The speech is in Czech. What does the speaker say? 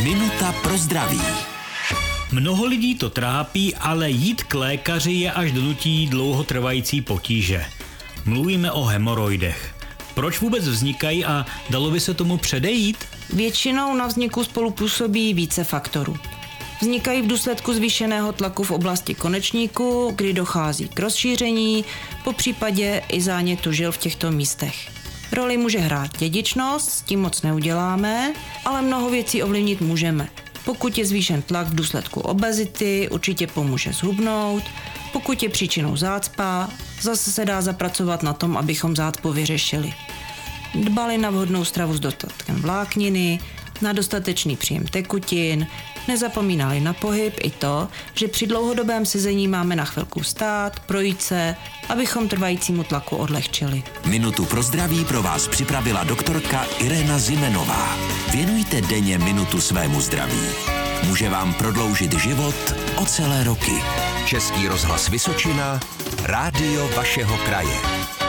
Minuta pro zdraví. Mnoho lidí to trápí, ale jít k lékaři je až donutí dlouhotrvající potíže. Mluvíme o hemoroidech. Proč vůbec vznikají a dalo by se tomu předejít? Většinou na vzniku spolupůsobí více faktorů. Vznikají v důsledku zvýšeného tlaku v oblasti konečníku, kdy dochází k rozšíření, po případě i zánětu žil v těchto místech. Roli může hrát dědičnost, s tím moc neuděláme, ale mnoho věcí ovlivnit můžeme. Pokud je zvýšen tlak v důsledku obezity, určitě pomůže zhubnout. Pokud je příčinou zácpa, zase se dá zapracovat na tom, abychom zácpu vyřešili. Dbali na vhodnou stravu s dostatkem vlákniny, na dostatečný příjem tekutin, nezapomínali na pohyb i to, že při dlouhodobém sezení máme na chvilku stát, projít se, abychom trvajícímu tlaku odlehčili. Minutu pro zdraví pro vás připravila doktorka Irena Zimenová. Věnujte denně minutu svému zdraví. Může vám prodloužit život o celé roky. Český rozhlas Vysočina, rádio vašeho kraje.